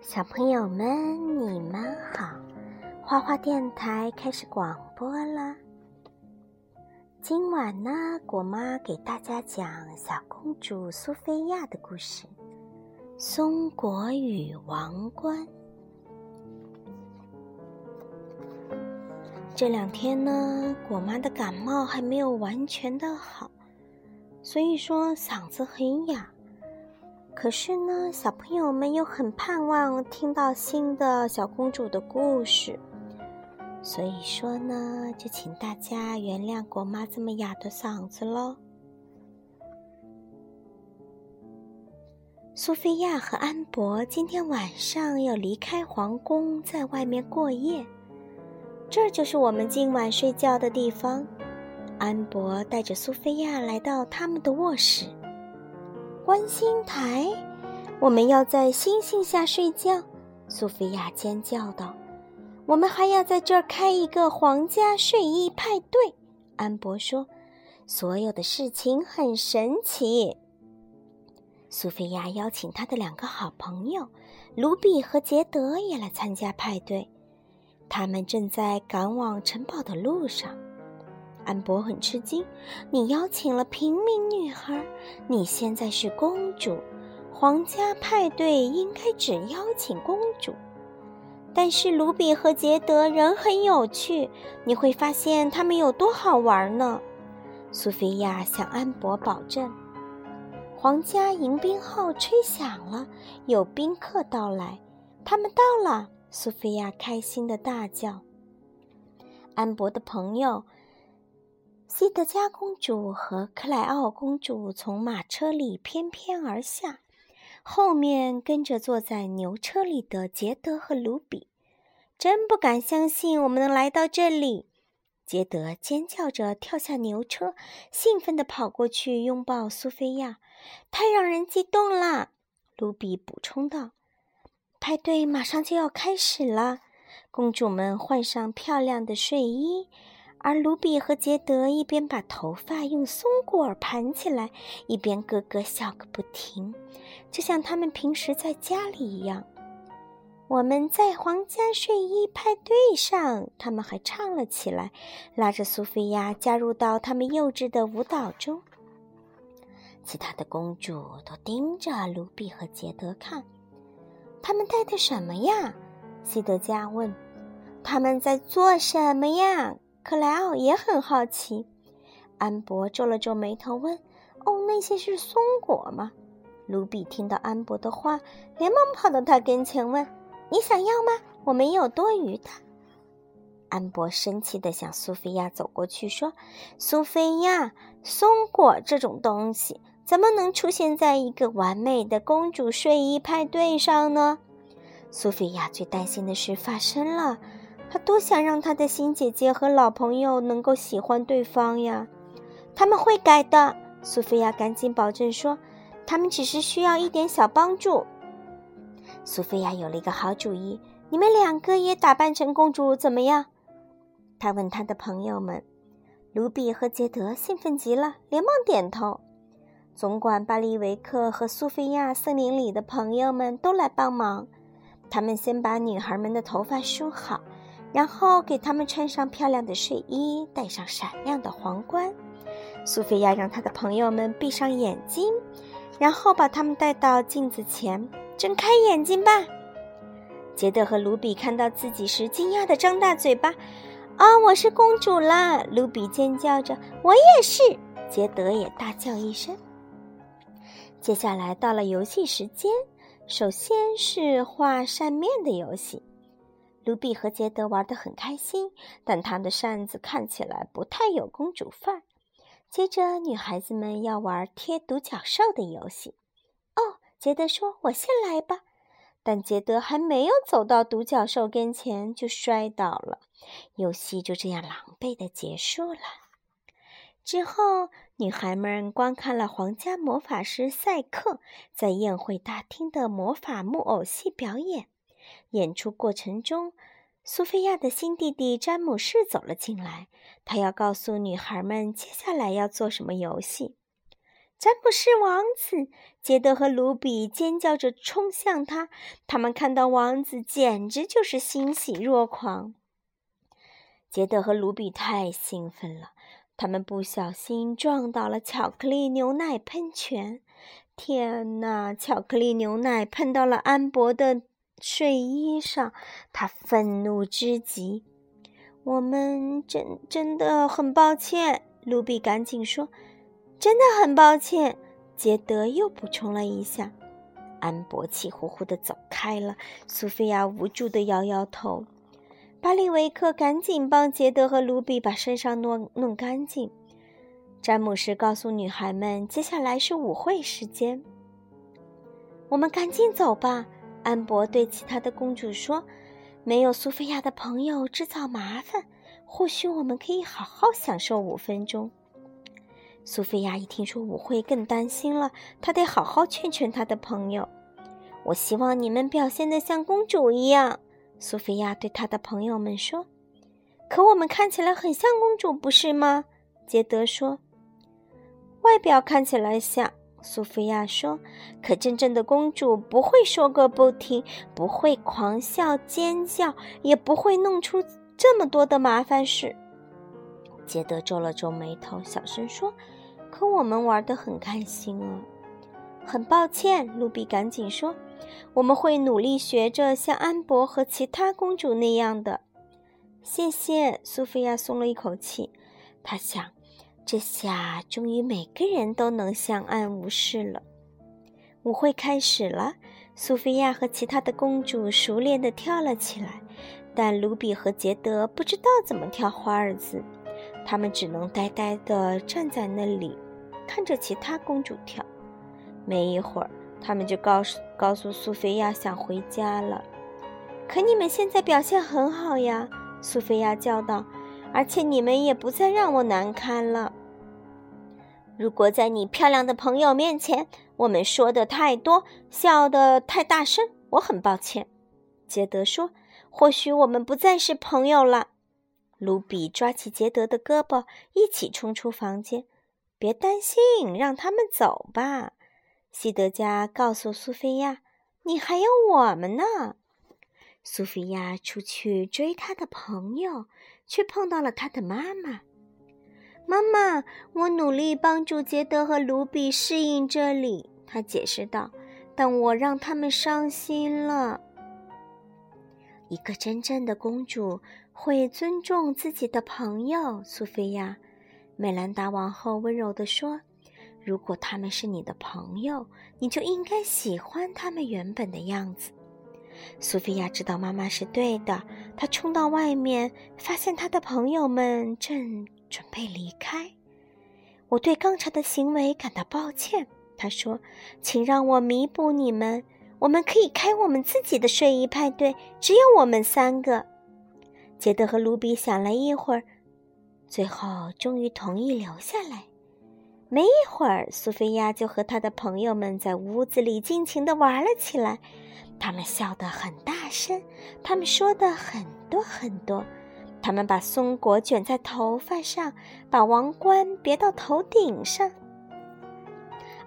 小朋友们，你们好！花花电台开始广播了。今晚呢，果妈给大家讲小公主苏菲亚的故事，《松果与王冠》。这两天呢，果妈的感冒还没有完全的好，所以说嗓子很哑。可是呢，小朋友们又很盼望听到新的小公主的故事，所以说呢，就请大家原谅果妈这么哑的嗓子喽。苏菲亚和安博今天晚上要离开皇宫，在外面过夜，这就是我们今晚睡觉的地方。安博带着苏菲亚来到他们的卧室。观星台，我们要在星星下睡觉。苏菲亚尖叫道：“我们还要在这儿开一个皇家睡衣派对。”安博说：“所有的事情很神奇。”苏菲亚邀请她的两个好朋友卢比和杰德也来参加派对。他们正在赶往城堡的路上。安博很吃惊，你邀请了平民女孩，你现在是公主，皇家派对应该只邀请公主。但是卢比和杰德人很有趣，你会发现他们有多好玩呢。苏菲亚向安博保证。皇家迎宾号吹响了，有宾客到来，他们到了。苏菲亚开心的大叫。安博的朋友。西德加公主和克莱奥公主从马车里翩翩而下，后面跟着坐在牛车里的杰德和卢比。真不敢相信我们能来到这里！杰德尖叫着跳下牛车，兴奋地跑过去拥抱苏菲亚。太让人激动了！卢比补充道：“派对马上就要开始了，公主们换上漂亮的睡衣。”而卢比和杰德一边把头发用松果盘起来，一边咯咯笑个不停，就像他们平时在家里一样。我们在皇家睡衣派对上，他们还唱了起来，拉着苏菲亚加入到他们幼稚的舞蹈中。其他的公主都盯着卢比和杰德看，他们戴的什么呀？西德加问。他们在做什么呀？克莱奥也很好奇，安博皱了皱眉头问：“哦，那些是松果吗？”卢比听到安博的话，连忙跑到他跟前问：“你想要吗？我们有多余的。”安博生气地向苏菲亚走过去说：“苏菲亚，松果这种东西怎么能出现在一个完美的公主睡衣派对上呢？”苏菲亚最担心的事发生了。他多想让他的新姐姐和老朋友能够喜欢对方呀！他们会改的，苏菲亚赶紧保证说：“他们只是需要一点小帮助。”苏菲亚有了一个好主意：“你们两个也打扮成公主怎么样？”他问他的朋友们。卢比和杰德兴奋极了，连忙点头。总管巴利维克和苏菲亚森林里的朋友们都来帮忙。他们先把女孩们的头发梳好。然后给他们穿上漂亮的睡衣，戴上闪亮的皇冠。苏菲亚让她的朋友们闭上眼睛，然后把他们带到镜子前，睁开眼睛吧。杰德和卢比看到自己时，惊讶的张大嘴巴。啊，我是公主啦！卢比尖叫着。我也是！杰德也大叫一声。接下来到了游戏时间，首先是画扇面的游戏。卢比和杰德玩得很开心，但他的扇子看起来不太有公主范儿。接着，女孩子们要玩贴独角兽的游戏。哦，杰德说：“我先来吧。”但杰德还没有走到独角兽跟前，就摔倒了。游戏就这样狼狈的结束了。之后，女孩们观看了皇家魔法师赛克在宴会大厅的魔法木偶戏表演。演出过程中，苏菲亚的新弟弟詹姆士走了进来。他要告诉女孩们接下来要做什么游戏。詹姆士王子！杰德和卢比尖叫着冲向他。他们看到王子，简直就是欣喜若狂。杰德和卢比太兴奋了，他们不小心撞倒了巧克力牛奶喷泉。天哪！巧克力牛奶喷到了安博的睡衣上，他愤怒之极。我们真真的很抱歉，卢比赶紧说。真的很抱歉，杰德又补充了一下。安博气呼呼地走开了。苏菲亚无助地摇摇头。巴里维克赶紧帮杰德和卢比把身上弄弄干净。詹姆士告诉女孩们，接下来是舞会时间。我们赶紧走吧，安博对其他的公主说。没有苏菲亚的朋友制造麻烦，或许我们可以好好享受五分钟。苏菲亚一听说舞会，更担心了。她得好好劝劝她的朋友。我希望你们表现得像公主一样，苏菲亚对她的朋友们说。可我们看起来很像公主，不是吗？杰德说。外表看起来像，苏菲亚说。可真正的公主不会说个不停，不会狂笑尖叫，也不会弄出这么多的麻烦事。杰德皱了皱眉头，小声说。可我们玩得很开心啊！很抱歉，露比赶紧说：“我们会努力学着像安博和其他公主那样的。”谢谢，苏菲亚松了一口气。她想，这下终于每个人都能相安无事了。舞会开始了，苏菲亚和其他的公主熟练地跳了起来，但卢比和杰德不知道怎么跳华尔兹。他们只能呆呆地站在那里，看着其他公主跳。没一会儿，他们就告诉告诉苏菲亚想回家了。可你们现在表现很好呀，苏菲亚叫道。而且你们也不再让我难堪了。如果在你漂亮的朋友面前，我们说的太多，笑得太大声，我很抱歉。杰德说：“或许我们不再是朋友了。”卢比抓起杰德的胳膊，一起冲出房间。别担心，让他们走吧。西德加告诉苏菲亚：“你还有我们呢。”苏菲亚出去追她的朋友，却碰到了她的妈妈。妈妈，我努力帮助杰德和卢比适应这里，她解释道。但我让他们伤心了。一个真正的公主。会尊重自己的朋友，苏菲亚。美兰达王后温柔地说：“如果他们是你的朋友，你就应该喜欢他们原本的样子。”苏菲亚知道妈妈是对的，她冲到外面，发现她的朋友们正准备离开。我对刚才的行为感到抱歉，他说：“请让我弥补你们。我们可以开我们自己的睡衣派对，只有我们三个。”杰德和卢比想了一会儿，最后终于同意留下来。没一会儿，苏菲亚就和她的朋友们在屋子里尽情地玩了起来。他们笑得很大声，他们说的很多很多，他们把松果卷在头发上，把王冠别到头顶上。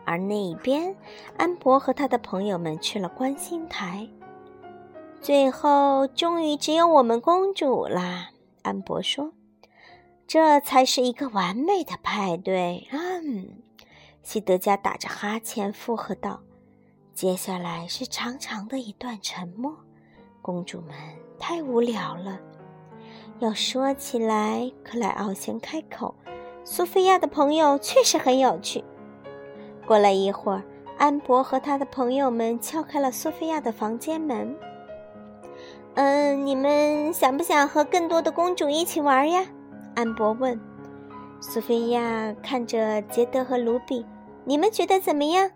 而那边，安博和他的朋友们去了观星台。最后，终于只有我们公主啦。安博说：“这才是一个完美的派对。”嗯，西德加打着哈欠附和道：“接下来是长长的一段沉默。公主们太无聊了。要说起来，克莱奥先开口：‘苏菲亚的朋友确实很有趣。’过了一会儿，安博和他的朋友们敲开了苏菲亚的房间门。嗯，你们想不想和更多的公主一起玩呀？安博问。苏菲亚看着杰德和卢比，你们觉得怎么样？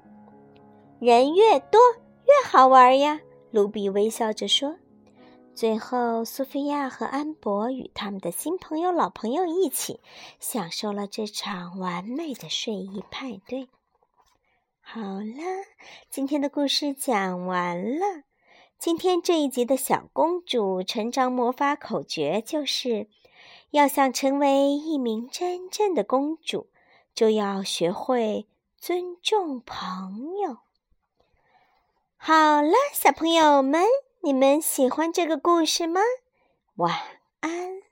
人越多越好玩呀。卢比微笑着说。最后，苏菲亚和安博与他们的新朋友、老朋友一起享受了这场完美的睡衣派对。好了，今天的故事讲完了。今天这一集的小公主成长魔法口诀就是：要想成为一名真正的公主，就要学会尊重朋友。好了，小朋友们，你们喜欢这个故事吗？晚安。